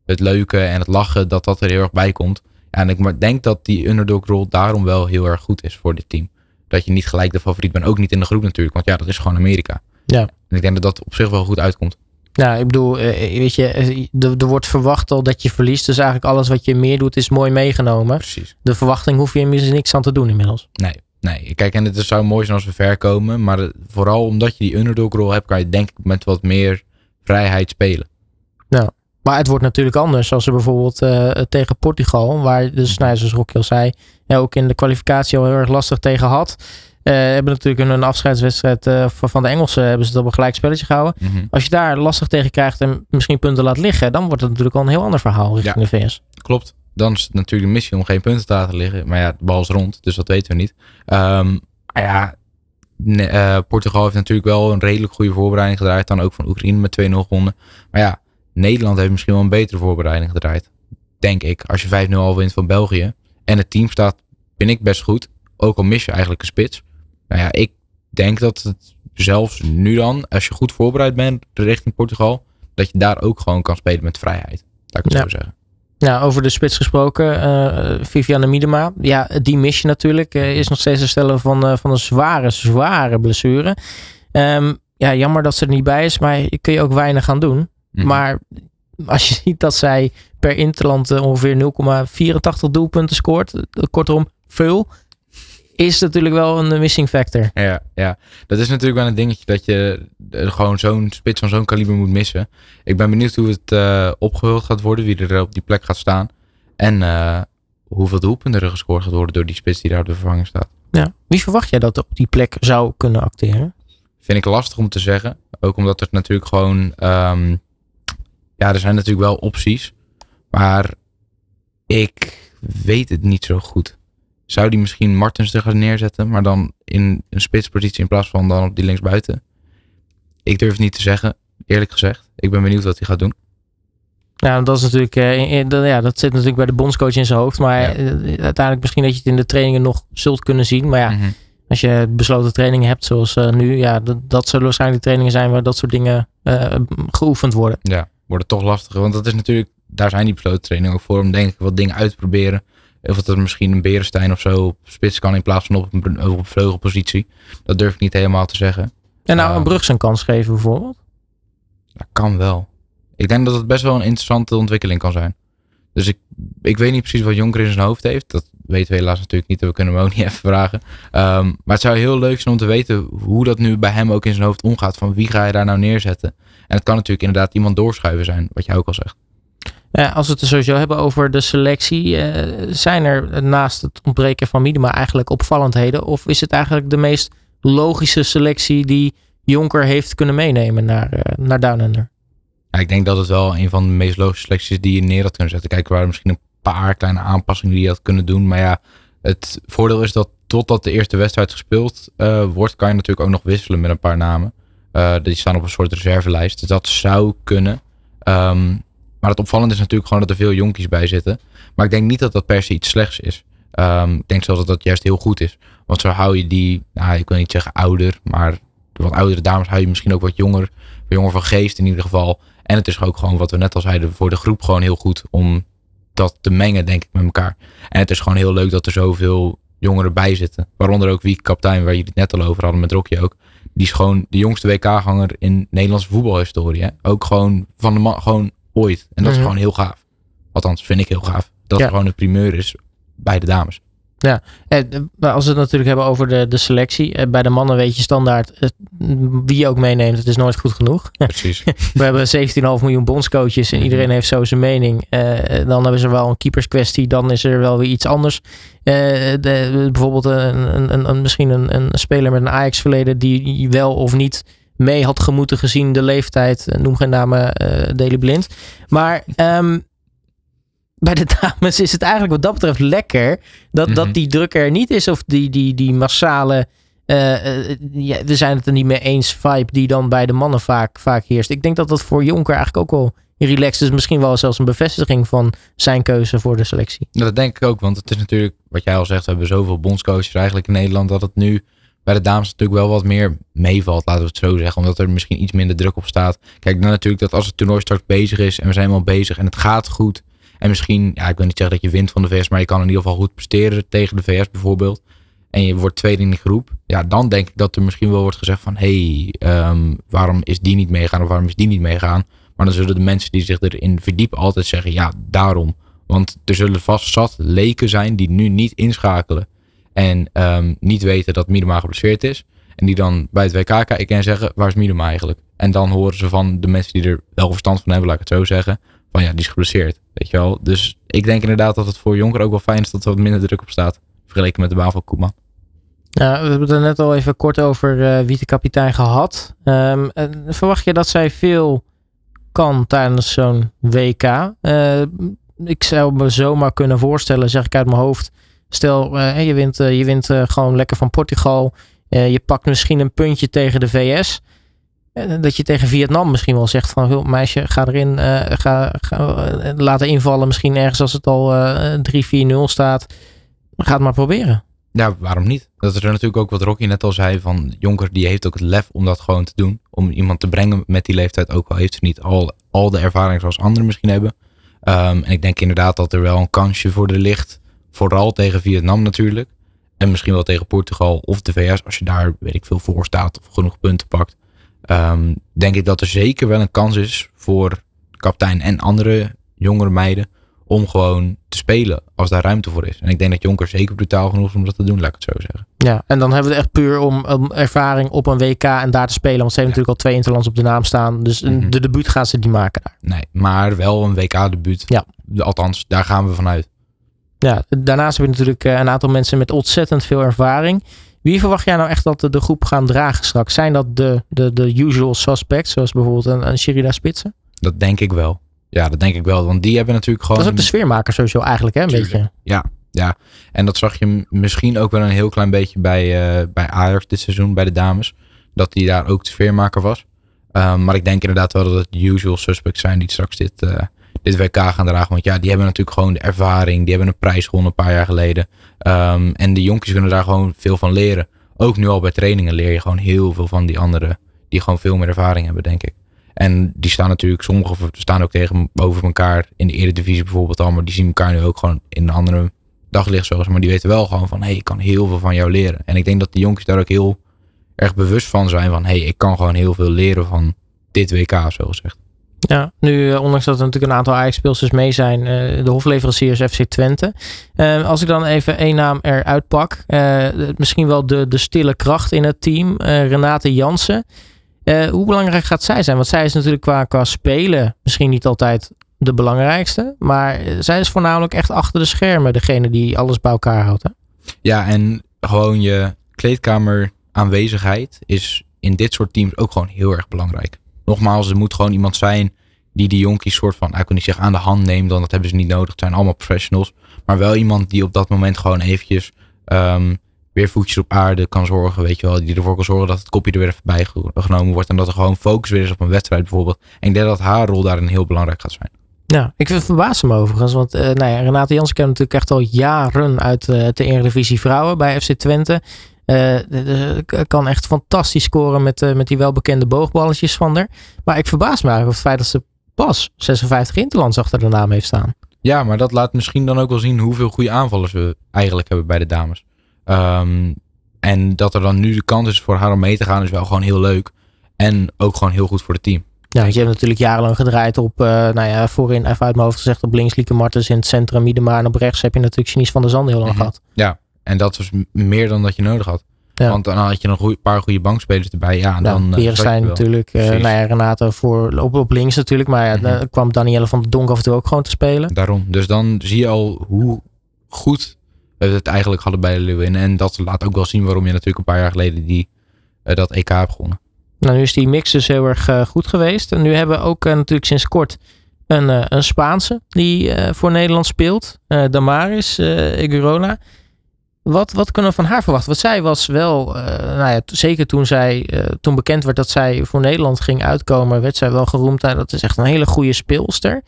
het leuke en het lachen, dat dat er heel erg bij komt. Ja, en ik denk dat die underdog rol daarom wel heel erg goed is voor dit team. Dat je niet gelijk de favoriet bent, ook niet in de groep natuurlijk, want ja, dat is gewoon Amerika. Ja. En ik denk dat dat op zich wel goed uitkomt. Nou, ik bedoel, weet je, er wordt verwacht al dat je verliest. Dus eigenlijk alles wat je meer doet is mooi meegenomen. Precies. De verwachting hoef je inmiddels niks aan te doen inmiddels. Nee, nee. Kijk, en het zou mooi zijn als we ver komen. Maar vooral omdat je die underdog rol hebt, kan je denk ik met wat meer vrijheid spelen. Nou, maar het wordt natuurlijk anders als er bijvoorbeeld uh, tegen Portugal, waar dus, nou, zoals Rocky al zei, ja, ook in de kwalificatie al heel erg lastig tegen had. Uh, hebben natuurlijk een afscheidswedstrijd uh, van de Engelsen hebben ze het op een gelijk spelletje gehouden. Mhm. Mm -hmm. Als je daar lastig tegen krijgt en misschien punten laat liggen, dan wordt het natuurlijk al een heel ander verhaal richting ja, de VS. Klopt. Dan is het natuurlijk een missie om geen punten te laten liggen. Maar ja, de bal is rond, dus dat weten we niet. Um, ja, ne, uh, Portugal heeft natuurlijk wel een redelijk goede voorbereiding gedraaid. Dan ook van Oekraïne met 2-0 gewonnen. Maar ja, Nederland heeft misschien wel een betere voorbereiding gedraaid. Denk ik. Als je 5-0 al wint van België. En het team staat, vind ik, best goed. Ook al mis je eigenlijk een spits. Nou ja, ik denk dat het zelfs nu dan, als je goed voorbereid bent richting Portugal, dat je daar ook gewoon kan spelen met vrijheid. Laat ik het Ja. zo zeggen. Nou, over de spits gesproken, eh Viviane Miedema. Ja, die mis je natuurlijk. Eh, is nog steeds herstellen van, eh, van een zware, zware blessure. Ehm, ja, jammer dat ze er niet bij is, maar kun je ook weinig aan doen. Mhm. Maar als je ziet dat zij per interland ongeveer 0,84 doelpunten scoort, kortom veel, is natuurlijk wel een missing factor. Ja, ja, dat is natuurlijk wel een dingetje dat je eh, gewoon zo'n spits van zo'n kaliber moet missen. Ik ben benieuwd hoe het eh opgevuld gaat worden, wie er op die plek gaat staan. En eh, hoeveel doelpunten er gescoord gaat worden door die spits die daar op de vervanging staat. Ja. Wie verwacht jij dat op die plek zou kunnen acteren? Vind ik lastig om te zeggen. Ook omdat er natuurlijk gewoon. ehm, ja, er zijn natuurlijk wel opties. Maar ik weet het niet zo goed. Zou die misschien Martens er gaan neerzetten, maar dan in een spitspositie in plaats van dan op die linksbuiten? Ik durf het niet te zeggen, eerlijk gezegd. Ik ben benieuwd wat hij gaat doen. Ja, dat is natuurlijk, in, ja, dat zit natuurlijk bij de bondscoach in zijn hoofd. Maar uiteindelijk misschien dat je het in de trainingen nog zult kunnen zien. Maar ja, mhm. als je besloten trainingen hebt zoals nu, ja, dat, dat zullen waarschijnlijk trainingen zijn waar dat soort dingen geoefend worden. Ja, worden toch lastiger. Want dat is natuurlijk, daar zijn die besloten trainingen ook voor om denk ik wat dingen uit te proberen. Of dat er misschien een Berenstein of zo op spits kan in plaats van op een, op een vleugelpositie. Dat durf ik niet helemaal te zeggen. En nou een Brug zijn kans geven bijvoorbeeld? Dat kan wel. Ik denk dat het best wel een interessante ontwikkeling kan zijn. Dus ik, ik weet niet precies wat Jonker in zijn hoofd heeft. Dat weten we helaas natuurlijk niet. We kunnen hem ook niet even vragen. Ehm, maar het zou heel leuk zijn om te weten hoe dat nu bij hem ook in zijn hoofd omgaat. Van wie ga je daar nou neerzetten? En het kan natuurlijk inderdaad iemand doorschuiven zijn, wat jij ook al zegt. Ja, als we het er sowieso hebben over de selectie, uh, zijn er naast het ontbreken van minima eigenlijk opvallendheden? Of is het eigenlijk de meest logische selectie die Jonker heeft kunnen meenemen naar, uh, naar Down Ja, ik denk dat het wel een van de meest logische selecties die je neer had kunnen zetten. Kijk, er waren misschien een paar kleine aanpassingen die je had kunnen doen. Maar ja, het voordeel is dat totdat de eerste wedstrijd gespeeld wordt, kan je natuurlijk ook nog wisselen met een paar namen. die staan op een soort reservelijst. Dus dat zou kunnen. Um, maar het opvallende is natuurlijk gewoon dat er veel jonkies bij zitten. Maar ik denk niet dat dat per se iets slechts is. Um, ik denk zelfs dat dat juist heel goed is. Want zo hou je die, nou, ik wil niet zeggen ouder, maar de wat oudere dames hou je misschien ook wat jonger. Jonger van geest in ieder geval. En het is ook gewoon, wat we net al zeiden, voor de groep gewoon heel goed om dat te mengen, denk ik, met elkaar. En het is gewoon heel leuk dat er zoveel jongeren bij zitten. Waaronder ook wie kapitein, waar jullie het net al over hadden met Rocky ook. Die is gewoon de jongste WK-ganger in Nederlandse voetbalhistorie. Ook gewoon van de man, gewoon ooit. En dat is mhm. gewoon heel gaaf. Althans, vind ik heel gaaf. Dat ja. gewoon een primeur is bij de dames. Ja, en eh, als we het natuurlijk hebben over de, de selectie. Eh, bij de mannen weet je standaard eh, wie je ook meeneemt. Het is nooit goed genoeg. Precies. We hebben 17,5 miljoen bondscoaches en mhm. iedereen heeft zo zijn mening. dan hebben ze wel een keeperskwestie. Dan is er wel weer iets anders. de, bijvoorbeeld een, een, een, misschien een, een speler met een Ajax-verleden die wel of niet mee had gemoeten gezien de leeftijd. Eh, noem geen namen, uh, Daily Blind. Maar ehm, bij de dames is het eigenlijk wat dat betreft lekker dat, dat mhm. die druk er niet is. Of die, die, die massale, uh, ja, we zijn het er niet mee eens vibe die dan bij de mannen vaak, vaak heerst. Ik denk dat dat voor Jonker eigenlijk ook wel relaxed is. Misschien wel zelfs een bevestiging van zijn keuze voor de selectie. dat denk ik ook. Want het is natuurlijk, wat jij al zegt, we hebben zoveel bondscoaches eigenlijk in Nederland dat het nu bij de dames natuurlijk wel wat meer meevalt, laten we het zo zeggen. Omdat er misschien iets minder druk op staat. Kijk, dan natuurlijk dat als het toernooi straks bezig is en we zijn helemaal bezig en het gaat goed. En misschien, ja, ik wil niet zeggen dat je wint van de VS, maar je kan in ieder geval goed presteren tegen de VS bijvoorbeeld. En je wordt tweede in de groep. Ja, dan denk ik dat er misschien wel wordt gezegd van, hé, hey, ehm, waarom is die niet meegaan of waarom is die niet meegaan? Maar dan zullen de mensen die zich erin verdiepen altijd zeggen, ja, daarom. Want er zullen vast zat leken zijn die nu niet inschakelen. En um, niet weten dat Miedema geblesseerd is. En die dan bij het WK kijken en zeggen, waar is Miedema eigenlijk? En dan horen ze van de mensen die er wel verstand van hebben, laat ik het zo zeggen. Van ja, die is geblesseerd. Weet je wel. Dus ik denk inderdaad dat het voor Jonker ook wel fijn is dat er wat minder druk op staat. Vergeleken met de baan van Koeman. Ja, we hebben het net al even kort over uh, wie de kapitein gehad. Um, verwacht je dat zij veel kan tijdens zo'n WK? Uh, ik zou me zomaar kunnen voorstellen, zeg ik uit mijn hoofd, Stel, uh, je wint, uh, je wint uh, gewoon lekker van Portugal. je pakt misschien een puntje tegen de VS. dat je tegen Vietnam misschien wel zegt van, meisje, ga erin, ga, ga laten invallen. Misschien ergens als het al 3-4-0 staat. Ga het maar proberen. Ja, waarom niet? Dat is er natuurlijk ook wat Rocky net al zei van Jonker, die heeft ook het lef om dat gewoon te doen. Om iemand te brengen met die leeftijd, ook al heeft ze niet al, al de ervaring zoals anderen misschien hebben. Um, en ik denk inderdaad dat er wel een kansje voor de ligt Vooral tegen Vietnam natuurlijk. En misschien wel tegen Portugal of de VS. Als je daar, weet ik veel, voor staat of genoeg punten pakt. Um, denk ik dat er zeker wel een kans is voor kapitein en andere jongere meiden. Om gewoon te spelen als daar ruimte voor is. En ik denk dat Jonker zeker brutaal genoeg is om dat te doen, laat ik het zo zeggen. Ja, en dan hebben we het echt puur om, ervaring op een WK en daar te spelen. Want ze hebben natuurlijk al twee interlands op de naam staan. Dus mm de debuut gaan ze niet maken daar. Nee, maar wel een WK-debuut. Ja. Althans, daar gaan we vanuit. Ja, daarnaast heb je natuurlijk eh, een aantal mensen met ontzettend veel ervaring. Wie verwacht jij nou echt dat de groep gaan dragen straks? Zijn dat de, de, de usual suspects, zoals bijvoorbeeld een, een Sherida Spitsen? Dat denk ik wel. Ja, dat denk ik wel. Want die hebben natuurlijk gewoon... Dat is ook de sfeermaker sowieso eigenlijk, hè? Een beetje. Ja, ja. En dat zag je misschien ook wel een heel klein beetje bij, uh, bij Ajax dit seizoen, bij de dames. Dat die daar ook de sfeermaker was. Um, maar ik denk inderdaad wel dat het usual suspects zijn die straks dit, uh, dit WK gaan dragen. Want ja, die hebben natuurlijk gewoon de ervaring. Die hebben een prijs gewonnen een paar jaar geleden. Ehm, en de jonkies kunnen daar gewoon veel van leren. Ook nu al bij trainingen leer je gewoon heel veel van die anderen. Die gewoon veel meer ervaring hebben, denk ik. En die staan natuurlijk, sommigen staan ook tegenover elkaar in de eredivisie bijvoorbeeld al. Maar die zien elkaar nu ook gewoon in een andere daglicht zoals. Maar die weten wel gewoon van, hé, hey, ik kan heel veel van jou leren. En ik denk dat de jonkies daar ook heel erg bewust van zijn van, hé, hey, ik kan gewoon heel veel leren van dit WK, zo gezegd. Ja, nu eh, ondanks dat er natuurlijk een aantal Ajax-speelsters mee zijn, uh, de hofleveranciers FC Twente. Uh, als ik dan even één naam eruit pak, misschien wel de, de stille kracht in het team, Renate Jansen. hoe belangrijk gaat zij zijn? Want zij is natuurlijk qua, qua spelen misschien niet altijd de belangrijkste, maar zij is voornamelijk echt achter de schermen degene die alles bij elkaar houdt. Hè? Ja, en gewoon je kleedkamer aanwezigheid is in dit soort teams ook gewoon heel erg belangrijk nogmaals, er moet gewoon iemand zijn die die jonkies soort van, ik kan niet zeggen aan de hand neemt, dan dat hebben ze niet nodig. Het zijn allemaal professionals. Maar wel iemand die op dat moment gewoon eventjes um, weer voetjes op aarde kan zorgen, weet je wel. Die ervoor kan zorgen dat het kopje er weer even bij genomen wordt. En dat er gewoon focus weer is op een wedstrijd bijvoorbeeld. En ik denk dat haar rol daarin heel belangrijk gaat zijn. Ja, ik verbaas me overigens. Want uh, nou ja, Renate Jansen kent natuurlijk echt al jaren uit uh, de Eredivisie Vrouwen bij FC Twente. Uh, kan echt fantastisch scoren met, uh, met die welbekende boogballetjes van haar. Maar ik verbaas me eigenlijk over het feit dat ze pas 56 interlands achter de naam heeft staan. Ja, maar dat laat misschien dan ook wel zien hoeveel goede aanvallers we eigenlijk hebben bij de dames. Um, en dat er dan nu de kans is voor haar om mee te gaan is wel gewoon heel leuk. En ook gewoon heel goed voor het team. Ja, je hebt natuurlijk jarenlang gedraaid op, uh, nou ja, voorin even uit mijn hoofd gezegd op links Lieke Martens in het centrum Miedema en op rechts heb je natuurlijk Janice van der Zand heel lang mm -hmm. gehad. Ja, en dat was meer dan dat je nodig had. Want dan had je nog een paar goede bankspelers erbij. Ja, en dan, uh, zijn natuurlijk, uh, nou ja, Renato voor, op, op links natuurlijk. Maar ja, mm -hmm. kwam Danielle van der Donk af en toe ook gewoon te spelen. Daarom. Dus dan zie je al hoe goed we het eigenlijk hadden bij de Lewin. En dat laat ook wel zien waarom je natuurlijk een paar jaar geleden die, uh, dat EK hebt gewonnen. Nou, nu is die mix dus heel erg goed geweest. En nu hebben we ook natuurlijk sinds kort een, een Spaanse die voor Nederland speelt. Damaris Igurola. Wat, wat kunnen we van haar verwachten? Want zij was wel, uh, nou ja, zeker toen, zij, uh, toen bekend werd dat zij voor Nederland ging uitkomen, werd zij wel geroemd. Nou, dat is echt een hele goede speelster.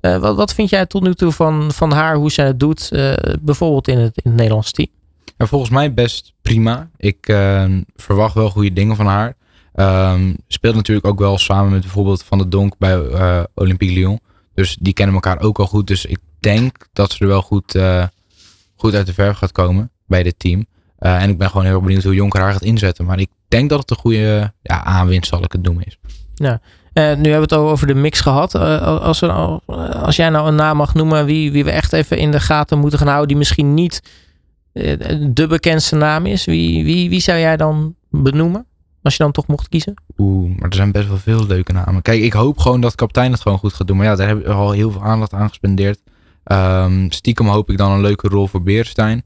Uh, wat, wat vind jij tot nu toe van, van haar, hoe zij het doet, bijvoorbeeld in het, in het Nederlands team? Volgens mij best prima. Ik verwacht wel goede dingen van haar. Um, speelt natuurlijk ook wel samen met bijvoorbeeld Van de Donk bij Olympique Lyon. Dus die kennen elkaar ook al goed. Dus ik denk dat ze er wel goed, goed uit de verf gaat komen bij dit team. Uh, en ik ben gewoon heel benieuwd hoe Jonker haar gaat inzetten. Maar ik denk dat het een goede ja, aanwinst, zal ik het noemen, is. Ja. Uh, nu hebben we het al over de mix gehad. Uh, als, er, als jij nou een naam mag noemen wie, wie we echt even in de gaten moeten gaan houden, die misschien niet de bekendste naam is, wie, wie, wie zou jij dan benoemen? Als je dan toch mocht kiezen? Oeh, maar er zijn best wel veel leuke namen. Kijk, ik hoop gewoon dat kapitein het gewoon goed gaat doen. Maar ja, daar hebben we al heel veel aandacht aan gespendeerd. Um, stiekem hoop ik dan een leuke rol voor Beerstein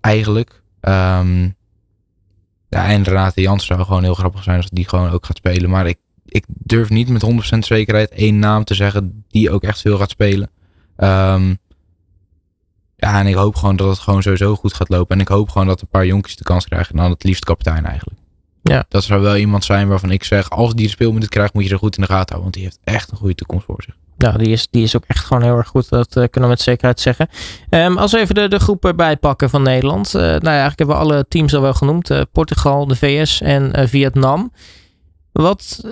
eigenlijk. Um, ja, en Renate Jans zou gewoon heel grappig zijn als die gewoon ook gaat spelen. Maar ik, ik durf niet met 100% zekerheid één naam te zeggen die ook echt veel gaat spelen. Um, ja, en ik hoop gewoon dat het gewoon sowieso goed gaat lopen. En ik hoop gewoon dat een paar jonkies de kans krijgen. En dan het liefst kapitein eigenlijk. Ja. Dat zou wel iemand zijn waarvan ik zeg, als die de speelminuten krijgt, moet je er goed in de gaten houden. Want die heeft echt een goede toekomst voor zich. Ja, die is, die is ook echt gewoon heel erg goed. Dat uh, kunnen we met zekerheid zeggen. Um, als we even de, de groep erbij pakken van Nederland. Uh, nou ja, eigenlijk hebben we alle teams al wel genoemd. Uh, Portugal, de VS en Vietnam. Wat,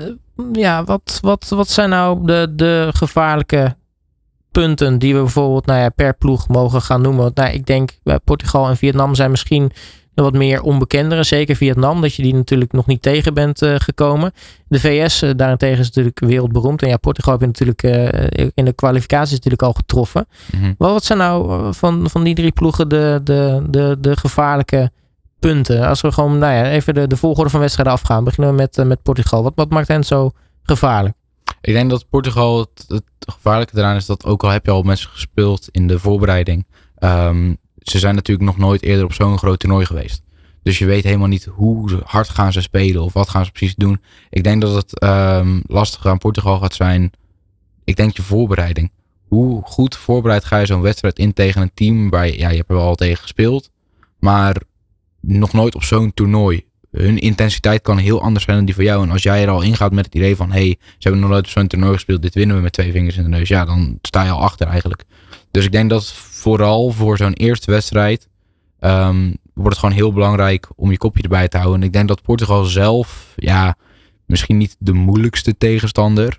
ja, wat, wat, wat zijn nou de, de gevaarlijke punten die we bijvoorbeeld nou ja, per ploeg mogen gaan noemen? Nou, ik denk bij Portugal en Vietnam zijn misschien wat meer onbekendere. Zeker Vietnam, dat je die natuurlijk nog niet tegen bent uh, gekomen. De VS uh, daarentegen is natuurlijk wereldberoemd. En ja, Portugal heb je natuurlijk uh, in de kwalificaties natuurlijk al getroffen. Mm -hmm. wat, wat zijn nou van, van die drie ploegen de, de, de, de gevaarlijke punten? Als we gewoon nou ja, even de, de volgorde van wedstrijden afgaan. Beginnen we met, met Portugal. Wat, wat maakt hen zo gevaarlijk? Ik denk dat Portugal het, het gevaarlijke eraan is dat ook al heb je al met ze gespeeld in de voorbereiding. Um, ze zijn natuurlijk nog nooit eerder op zo'n groot toernooi geweest. Dus je weet helemaal niet hoe hard gaan ze spelen of wat gaan ze precies doen. Ik denk dat het um, lastig aan Portugal gaat zijn. Ik denk je voorbereiding. Hoe goed voorbereid ga je zo'n wedstrijd in tegen een team waar je, ja, je hebt er wel al tegen gespeeld. Maar nog nooit op zo'n toernooi. hun intensiteit kan heel anders zijn dan die van jou. En als jij er al ingaat met het idee van, hey, ze hebben nog nooit op zo'n toernooi gespeeld, dit winnen we met twee vingers in de neus. Ja, dan sta je al achter eigenlijk. Dus ik denk dat vooral voor zo'n eerste wedstrijd ehm, wordt het gewoon heel belangrijk om je kopje erbij te houden. En ik denk dat Portugal zelf, ja, misschien niet de moeilijkste tegenstander,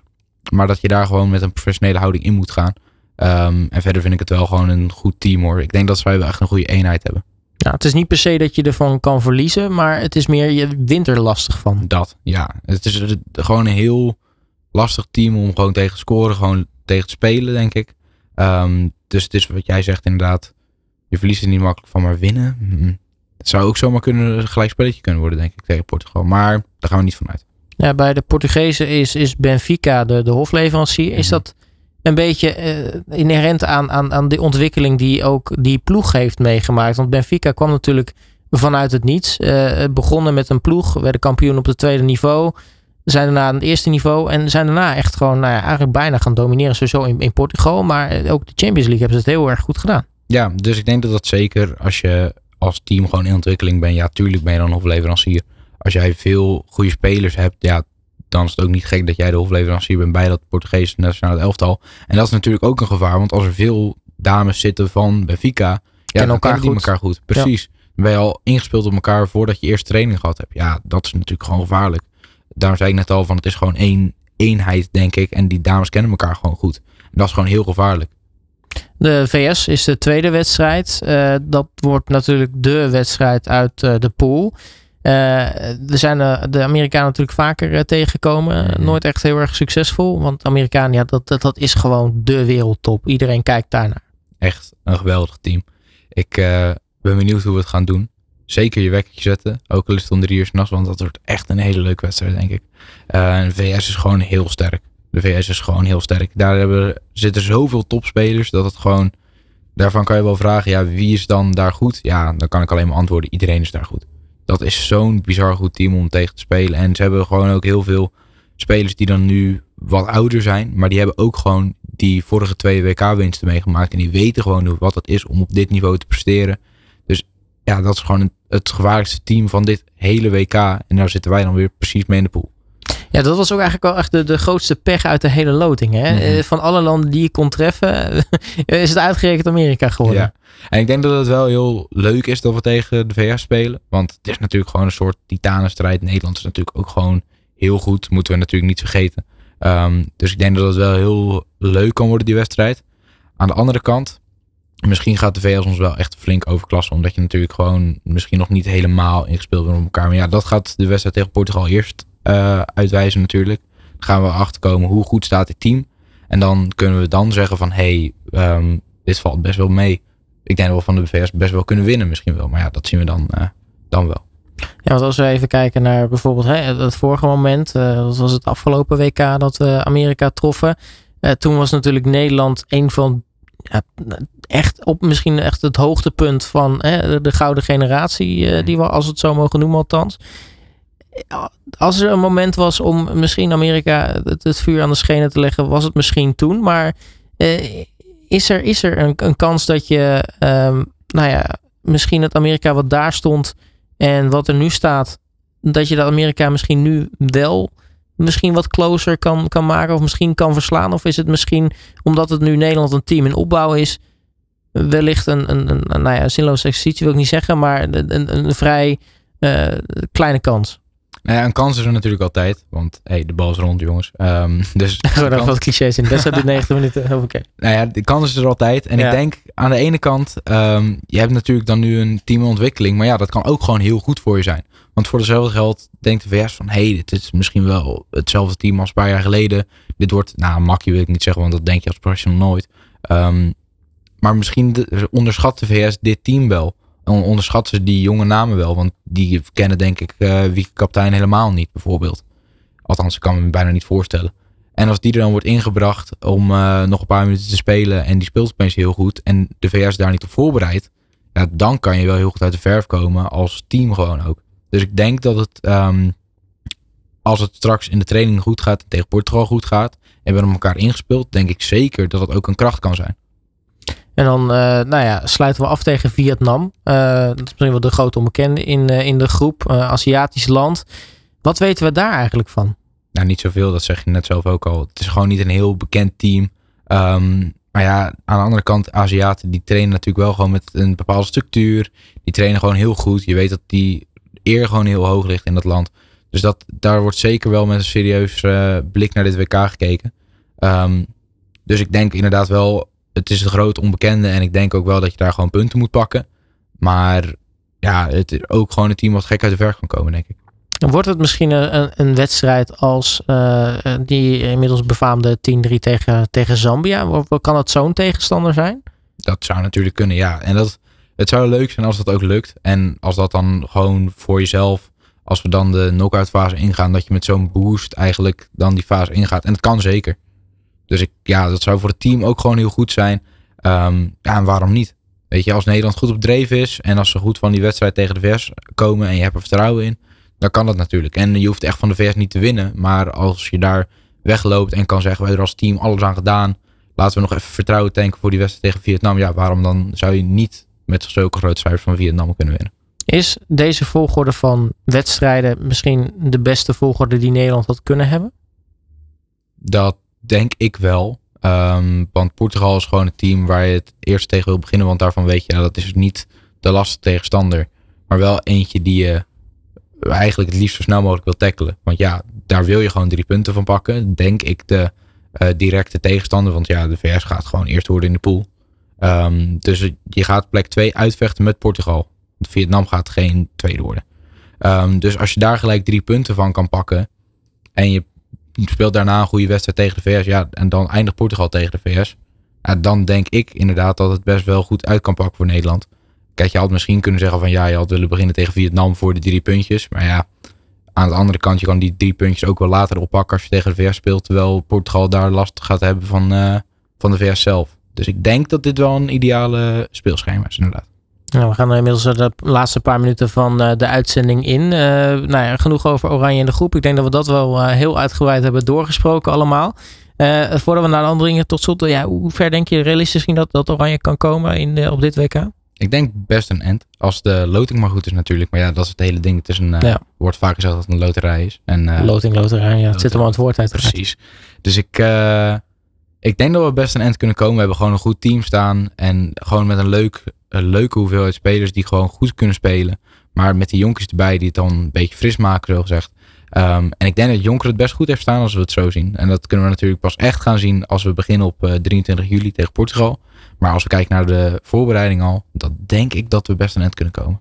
maar dat je daar gewoon met een professionele houding in moet gaan. Ehm, en verder vind ik het wel gewoon een goed team hoor. Ik denk dat zij wel echt een goede eenheid hebben. Nou, het is niet per se dat je ervan kan verliezen, maar het is meer je wint er lastig van. Dat, ja. Het is gewoon een heel lastig team om gewoon tegen te scoren, gewoon tegen te spelen, denk ik. Ehm, dus het is wat jij zegt inderdaad. Je verliest er niet makkelijk van, maar winnen. Het zou ook zomaar kunnen, een gelijk spelletje kunnen worden, denk ik, tegen Portugal. Maar daar gaan we niet vanuit. Ja, bij de Portugezen is, is Benfica de, de hofleverancier. Is Mhm. dat een beetje eh, inherent aan, aan, aan de ontwikkeling die ook die ploeg heeft meegemaakt? Want Benfica kwam natuurlijk vanuit het niets. Eh, begonnen met een ploeg, werden kampioen op het tweede niveau. Zijn daarna aan het eerste niveau en zijn daarna echt gewoon nou ja, eigenlijk bijna gaan domineren. Sowieso in, in Portugal, maar ook de Champions League hebben ze het heel erg goed gedaan. Ja, dus ik denk dat dat zeker als je als team gewoon in ontwikkeling bent. Ja, tuurlijk ben je dan hofleverancier. Als jij veel goede spelers hebt, ja, dan is het ook niet gek dat jij de hofleverancier bent bij dat Portugese nationale elftal. En dat is natuurlijk ook een gevaar, want als er veel dames zitten van Benfica, ja, dan elkaar goed. elkaar goed. Precies. Dan ben je al ingespeeld op elkaar voordat je eerst training gehad hebt. Ja, dat is natuurlijk gewoon gevaarlijk. Daarom zei ik net al van het is gewoon één eenheid, denk ik. En die dames kennen elkaar gewoon goed. En dat is gewoon heel gevaarlijk. De VS is de tweede wedstrijd. Eh, dat wordt natuurlijk de wedstrijd uit eh, de pool. Eh, we zijn de Amerikanen natuurlijk vaker tegengekomen. Mhm. Nooit echt heel erg succesvol. Want Amerikanen, ja, dat, dat, dat is gewoon de wereldtop. Iedereen kijkt daarnaar. Echt een geweldig team. Ik ben benieuwd hoe we het gaan doen. Zeker je wekkertje zetten. Ook al is het om drie uur s'nachts, want dat wordt echt een hele leuke wedstrijd, denk ik. En de VS is gewoon heel sterk. De VS is gewoon heel sterk. Daar hebben, zitten zoveel topspelers dat het gewoon... Daarvan kan je wel vragen, ja, wie is dan daar goed? Ja, dan kan ik alleen maar antwoorden, iedereen is daar goed. Dat is zo'n bizar goed team om tegen te spelen. En ze hebben gewoon ook heel veel spelers die dan nu wat ouder zijn. Maar die hebben ook gewoon die vorige twee WK-winsten meegemaakt. En die weten gewoon wat het is om op dit niveau te presteren. Dus ja, dat is gewoon het- het gevaarlijkste team van dit hele WK. En daar zitten wij dan weer precies mee in de pool. Ja, dat was ook eigenlijk wel echt de, de grootste pech uit de hele loting. Hè? Mhm. Eh, Van alle landen die je kon treffen, is het uitgerekend Amerika geworden. Ja. En ik denk dat het wel heel leuk is dat we tegen de VS spelen. Want het is natuurlijk gewoon een soort titanenstrijd. Nederland is natuurlijk ook gewoon heel goed. Moeten we natuurlijk niet vergeten. Ehm, dus ik denk dat het wel heel leuk kan worden, die wedstrijd. Aan de andere kant, misschien gaat de VS ons wel echt flink overklassen. Omdat je natuurlijk gewoon misschien nog niet helemaal ingespeeld bent op elkaar. Maar ja, dat gaat de wedstrijd tegen Portugal eerst eh, uitwijzen natuurlijk. Gaan we achterkomen hoe goed staat dit team. En dan kunnen we dan zeggen van, hé, hey, ehm, dit valt best wel mee. Ik denk dat we van de VS best wel kunnen winnen misschien wel. Maar ja, dat zien we dan, eh, dan wel. Ja, want als we even kijken naar bijvoorbeeld hè, het vorige moment, eh, dat was het afgelopen WK dat we Amerika troffen. Toen was natuurlijk Nederland een van echt op misschien echt het hoogtepunt van hè, de, de gouden generatie, eh, die we als het zo mogen noemen althans. Als er een moment was om misschien Amerika het, het vuur aan de schenen te leggen, was het misschien toen. Maar eh, is er, is er een, een kans dat je, ehm, nou ja, misschien het Amerika wat daar stond en wat er nu staat, dat je dat Amerika misschien nu wel misschien wat closer kan, kan maken of misschien kan verslaan? Of is het misschien, omdat het nu Nederland een team in opbouw is, wellicht een, een, een, een, nou ja, zinloze exercitie wil ik niet zeggen, maar een, een, een vrij eh, kleine kans. Nou ja, een kans is er natuurlijk altijd. Want hey, de bal is rond, jongens. Ehm, dus de Gewoon wat clichés in. Best duurt 90 minuten. Oké. nou ja, de kans is er altijd. En Ja. ik denk aan de ene kant, ehm, je hebt natuurlijk dan nu een team in ontwikkeling. Maar ja, dat kan ook gewoon heel goed voor je zijn. Want voor dezelfde geld denkt de VS van, hé, hey, dit is misschien wel hetzelfde team als een paar jaar geleden. Dit wordt, nou, makkie wil ik niet zeggen, want dat denk je als professional nooit. Ehm, maar misschien de- onderschat de VS dit team wel. En onderschatten ze die jonge namen wel. Want die kennen denk ik eh wie kapitein helemaal niet, bijvoorbeeld. Althans, ik kan me bijna niet voorstellen. En als die er dan wordt ingebracht om eh, nog een paar minuten te spelen en die speelt opeens heel goed en de VS daar niet op voorbereidt, ja, dan kan je wel heel goed uit de verf komen als team gewoon ook. Dus ik denk dat het, ehm, als het straks in de training goed gaat en tegen Portugal goed gaat en we hebben elkaar ingespeeld, denk ik zeker dat het ook een kracht kan zijn. En dan nou ja, sluiten we af tegen Vietnam. dat is misschien wel de grote onbekende in, in de groep. Aziatisch land. Wat weten we daar eigenlijk van? Nou, niet zoveel, dat zeg je net zelf ook al. Het is gewoon niet een heel bekend team. Ehm, maar ja, aan de andere kant, Aziaten die trainen natuurlijk wel gewoon met een bepaalde structuur. Die trainen gewoon heel goed. Je weet dat die eer gewoon heel hoog ligt in dat land. Dus dat, daar wordt zeker wel met een serieus blik naar dit WK gekeken. Um, dus ik denk inderdaad wel, het is een groot onbekende. En ik denk ook wel dat je daar gewoon punten moet pakken. Maar ja, het is ook gewoon een team wat gek uit de verf kan komen, denk ik. Wordt het misschien een, een wedstrijd als uh, die inmiddels befaamde 10-3 tegen, tegen Zambia? Kan het zo'n tegenstander zijn? Dat zou natuurlijk kunnen, ja. En dat, het zou leuk zijn als dat ook lukt. En als dat dan gewoon voor jezelf, als we dan de knockout fase ingaan, dat je met zo'n boost eigenlijk dan die fase ingaat. En dat kan zeker. Dus ik, ja, dat zou voor het team ook gewoon heel goed zijn. Um, ja, en waarom niet? Weet je, als Nederland goed op dreef is en als ze goed van die wedstrijd tegen de vers komen en je hebt er vertrouwen in, dan kan dat natuurlijk. En je hoeft echt van de VS niet te winnen. Maar als je daar wegloopt en kan zeggen, wij er als team alles aan gedaan. Laten we nog even vertrouwen tanken voor die wedstrijd tegen Vietnam. Ja, waarom dan zou je niet met zulke grote cijfers van Vietnam kunnen winnen? Is deze volgorde van wedstrijden misschien de beste volgorde die Nederland had kunnen hebben? Dat denk ik wel. Um, want Portugal is gewoon het team waar je het eerst tegen wil beginnen. Want daarvan weet je, nou, dat is niet de lastige tegenstander. Maar wel eentje die je eigenlijk het liefst zo snel mogelijk wil tackelen. Want ja, daar wil je gewoon drie punten van pakken. Denk ik de uh, directe tegenstander. Want ja, de VS gaat gewoon eerst worden in de pool. Um, dus je gaat plek 2 uitvechten met Portugal. Want Vietnam gaat geen tweede worden. Um, dus als je daar gelijk drie punten van kan pakken. En je speelt daarna een goede wedstrijd tegen de VS. Ja, en dan eindigt Portugal tegen de VS. Ja, dan denk ik inderdaad dat het best wel goed uit kan pakken voor Nederland. Kijk, je had misschien kunnen zeggen van ja, je had willen beginnen tegen Vietnam voor de drie puntjes. Maar ja, aan de andere kant, je kan die drie puntjes ook wel later oppakken als je tegen de VS speelt. Terwijl Portugal daar last gaat hebben van, uh, van de VS zelf. Dus ik denk dat dit wel een ideale speelschema is inderdaad. Nou, we gaan inmiddels de laatste paar minuten van uh, de uitzending in. Uh, nou ja, genoeg over Oranje in de groep. Ik denk dat we dat wel heel uitgebreid hebben doorgesproken allemaal. voordat we naar de andere tot slot, ja, hoe ver denk je realistisch dat, dat Oranje kan komen in, op dit WK? Ik denk best een end. Als de loting maar goed is natuurlijk. Maar ja, dat is het hele ding. Het is een, wordt vaak gezegd dat het een loterij is. En, loting, loterij, ja. Het zit hem aan het woord uit. Precies. Dus ik, ik denk dat we best een end kunnen komen. We hebben gewoon een goed team staan. En gewoon met een, leuk, een leuke hoeveelheid spelers die gewoon goed kunnen spelen. Maar met die jonkies erbij die het dan een beetje fris maken, zo gezegd. Um, en ik denk dat Jonker het best goed heeft staan als we het zo zien. En dat kunnen we natuurlijk pas echt gaan zien als we beginnen op 23 juli tegen Portugal. Maar als we kijken naar de voorbereiding al, dan denk ik dat we best een eind kunnen komen.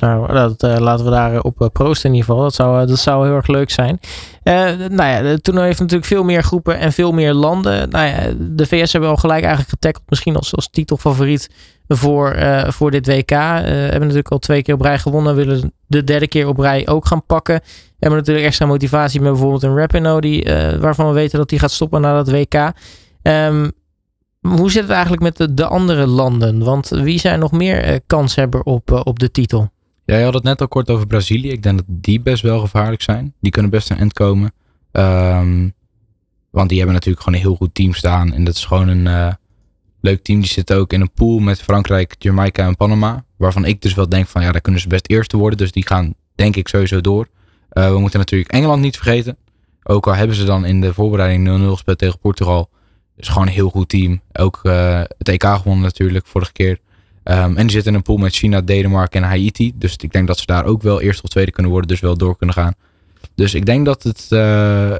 Nou, dat uh, laten we daar op uh, proosten in ieder geval. Dat zou, uh, dat zou heel erg leuk zijn. nou ja, de toernooi heeft natuurlijk veel meer groepen en veel meer landen. Nou ja, de VS hebben al gelijk eigenlijk getackled, misschien als, als titelfavoriet voor, voor dit WK. hebben natuurlijk al twee keer op rij gewonnen. Willen de derde keer op rij ook gaan pakken. Hebben natuurlijk extra motivatie met bijvoorbeeld een Rapino, die, waarvan we weten dat die gaat stoppen na dat WK. Um, hoe zit het eigenlijk met de, de andere landen? Want wie zijn nog meer uh, kanshebber op, uh, op de titel? Ja, je had het net al kort over Brazilië. Ik denk dat die best wel gevaarlijk zijn. Die kunnen best een end komen. Um, want die hebben natuurlijk gewoon een heel goed team staan. En dat is gewoon een uh, leuk team. Die zitten ook in een pool met Frankrijk, Jamaica en Panama. Waarvan ik dus wel denk van ja, daar kunnen ze best eerste worden. Dus die gaan denk ik sowieso door. we moeten natuurlijk Engeland niet vergeten. Ook al hebben ze dan in de voorbereiding 0-0 gespeeld tegen Portugal is gewoon een heel goed team. Ook uh, het EK gewonnen natuurlijk vorige keer. Um, en die zitten in een pool met China, Denemarken en Haiti. Dus ik denk dat ze daar ook wel eerst of tweede kunnen worden. Dus wel door kunnen gaan. Dus ik denk dat het... Uh,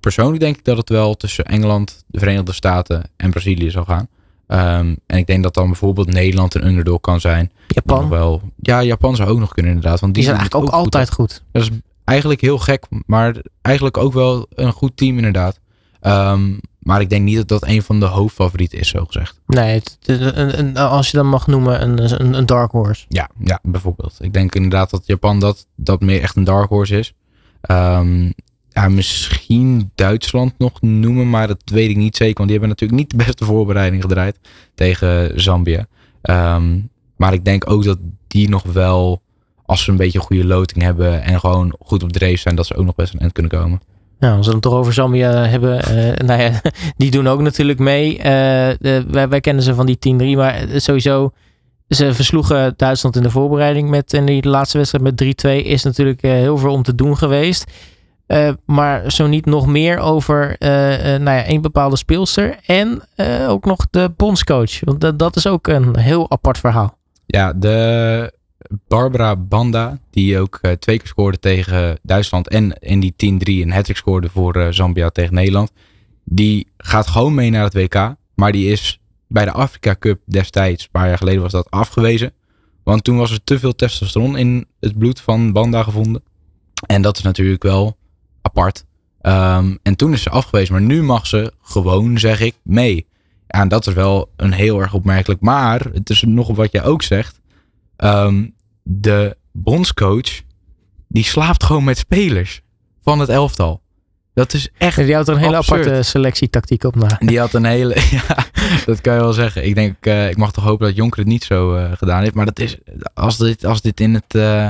persoonlijk denk ik dat het wel tussen Engeland, de Verenigde Staten en Brazilië zal gaan. Um, en ik denk dat dan bijvoorbeeld Nederland een underdog kan zijn. Japan? Wel, ja, Japan zou ook nog kunnen inderdaad. Want die, die zijn eigenlijk ook, altijd goed. goed. Dat is eigenlijk heel gek. Maar eigenlijk ook wel een goed team inderdaad. Um, maar ik denk niet dat dat een van de hoofdfavorieten is, zo gezegd. Nee, het, een, een, als je dat mag noemen, een, een, een, dark horse. Ja, ja, bijvoorbeeld. Ik denk inderdaad dat Japan dat, dat meer echt een dark horse is. Um, ja, misschien Duitsland nog noemen, maar dat weet ik niet zeker. Want die hebben natuurlijk niet de beste voorbereiding gedraaid tegen Zambia. Um, maar ik denk ook dat die nog wel, als ze een beetje een goede loting hebben en gewoon goed op dreef zijn, dat ze ook nog best een eind kunnen komen. Nou, als we het toch over Zambia hebben. Uh, nou ja, die doen ook natuurlijk mee. Uh, de, wij, kennen ze van die 10-3. Maar sowieso, ze versloegen Duitsland in de voorbereiding. Met, in die laatste wedstrijd met 3-2 is natuurlijk heel veel om te doen geweest. Maar zo niet nog meer over nou ja, een bepaalde speelster. En ook nog de bondscoach. Want dat, is ook een heel apart verhaal. Ja, de Barbara Banda, die ook twee keer scoorde tegen Duitsland en in die 10-3 een hat scoorde voor Zambia tegen Nederland. Die gaat gewoon mee naar het WK, maar die is bij de Afrika Cup destijds, een paar jaar geleden was dat afgewezen. Want toen was er te veel testosteron in het bloed van Banda gevonden. En dat is natuurlijk wel apart. Um, en toen is ze afgewezen, maar nu mag ze gewoon, zeg ik, mee. Ja, en dat is wel een heel erg opmerkelijk. Maar het is nog wat je ook zegt. Um, de bondscoach, die slaapt gewoon met spelers van het elftal. Dat is echt. Die had een hele aparte selectietactiek op na. Die had een hele. Ja, dat kan je wel zeggen. Ik denk, uh, ik mag toch hopen dat Jonker het niet zo uh, gedaan heeft. Maar dat is. Als dit, als dit in het. Uh,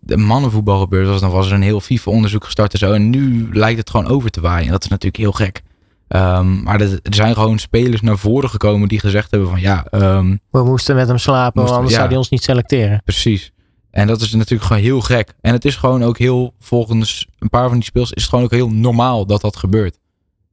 de mannenvoetbal gebeurd was, dan was er een heel FIFA-onderzoek gestart en zo. En nu lijkt het gewoon over te waaien. En dat is natuurlijk heel gek. Um, maar er zijn gewoon spelers naar voren gekomen die gezegd hebben van ja. Um, we moesten met hem slapen, moesten, anders ja, zou hij ons niet selecteren. Precies. En dat is natuurlijk gewoon heel gek. En het is gewoon ook heel, volgens een paar van die speels, is het gewoon ook heel normaal dat dat gebeurt.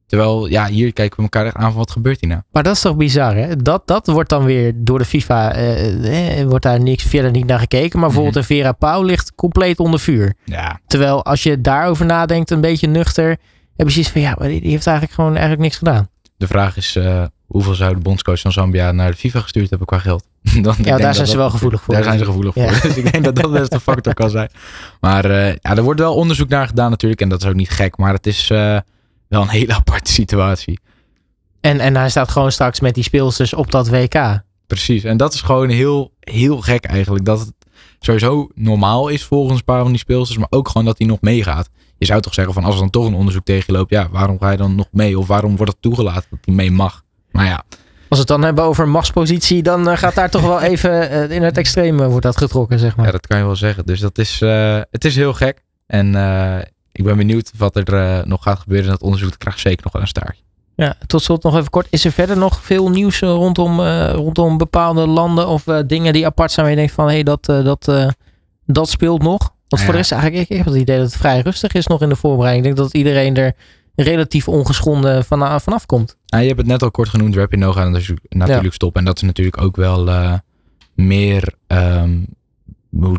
Terwijl, ja, hier kijken we elkaar echt aan van wat gebeurt hier nou. Maar dat is toch bizar, hè? Dat, dat wordt dan weer door de FIFA, eh, eh, wordt daar niks, verder niet naar gekeken. Maar bijvoorbeeld een Vera Pauw ligt compleet onder vuur. Ja. Terwijl als je daarover nadenkt, een beetje nuchter, heb je zoiets van, ja, maar die heeft eigenlijk gewoon eigenlijk niks gedaan. De vraag is, uh, hoeveel zou de bondscoach van Zambia naar de FIFA gestuurd hebben qua geld? Dan, ja, daar zijn ze wel gevoelig voor. Daar zijn ze gevoelig ja. voor. Dus ik denk dat dat best een factor kan zijn. Maar uh, ja, er wordt wel onderzoek naar gedaan natuurlijk. En dat is ook niet gek. Maar het is uh, wel een hele aparte situatie. En, en hij staat gewoon straks met die speelsters op dat WK. Precies. En dat is gewoon heel, heel gek eigenlijk. Dat het sowieso normaal is volgens een paar van die speelsters. Maar ook gewoon dat hij nog meegaat je zou toch zeggen van als er dan toch een onderzoek tegen je loopt, ja, waarom ga je dan nog mee? Of waarom wordt het toegelaten dat hij mee mag? Maar ja. Als we het dan hebben over machtspositie, dan uh, gaat daar toch wel even uh, in het extreme wordt dat getrokken, zeg maar. Ja, dat kan je wel zeggen. Dus dat is, uh, het is heel gek. En ik ben benieuwd wat er nog gaat gebeuren in dat onderzoek. Dat krijgt zeker nog wel een staartje. Ja, tot slot nog even kort. Is er verder nog veel nieuws rondom, rondom bepaalde landen of dingen die apart zijn waar je denkt van hé, hey, dat, dat, dat speelt nog? Want voor de rest eigenlijk, ik, heb het idee dat het vrij rustig is nog in de voorbereiding. Ik denk dat iedereen er relatief ongeschonden van, vanaf komt. Ja, je hebt het net al kort genoemd, Rapid No gaat natuurlijk ja. stoppen. En dat is natuurlijk ook wel meer um,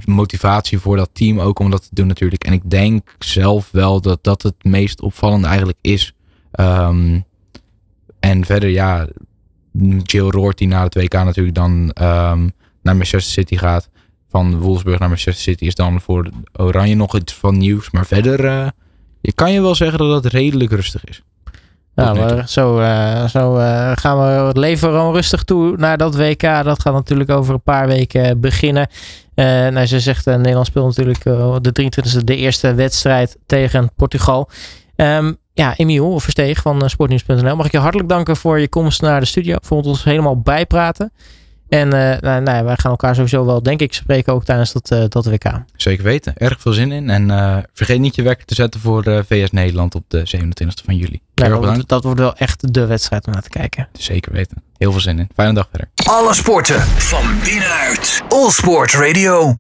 motivatie voor dat team ook om dat te doen natuurlijk. En ik denk zelf wel dat dat het meest opvallende eigenlijk is. Um, en verder ja, Jill Roort die na het WK natuurlijk dan um, naar Manchester City gaat van Wolfsburg naar Manchester City is dan voor Oranje nog iets van nieuws. Maar verder uh, je kan je wel zeggen dat het redelijk rustig is. Ja, maar zo, uh, zo uh, gaan we het leven gewoon rustig toe naar dat WK. Dat gaat natuurlijk over een paar weken beginnen. Nou, ze zegt, Nederland speelt natuurlijk de 23e de eerste wedstrijd tegen Portugal. Um, ja, Emiel Versteeg van Sportnieuws.nl. Mag ik je hartelijk danken voor je komst naar de studio. Vond ons helemaal bijpraten. En uh, nou, nou, wij gaan elkaar sowieso wel, denk ik, spreken ook tijdens dat, uh, dat WK. Zeker weten. Erg veel zin in. En uh, vergeet niet je wekker te zetten voor VS Nederland op de 27e van juli. Ja, dat, dat, wordt wel echt de wedstrijd om naar te kijken. Zeker weten. Heel veel zin in. Fijne dag verder. Alle sporten van binnenuit. All Sport Radio.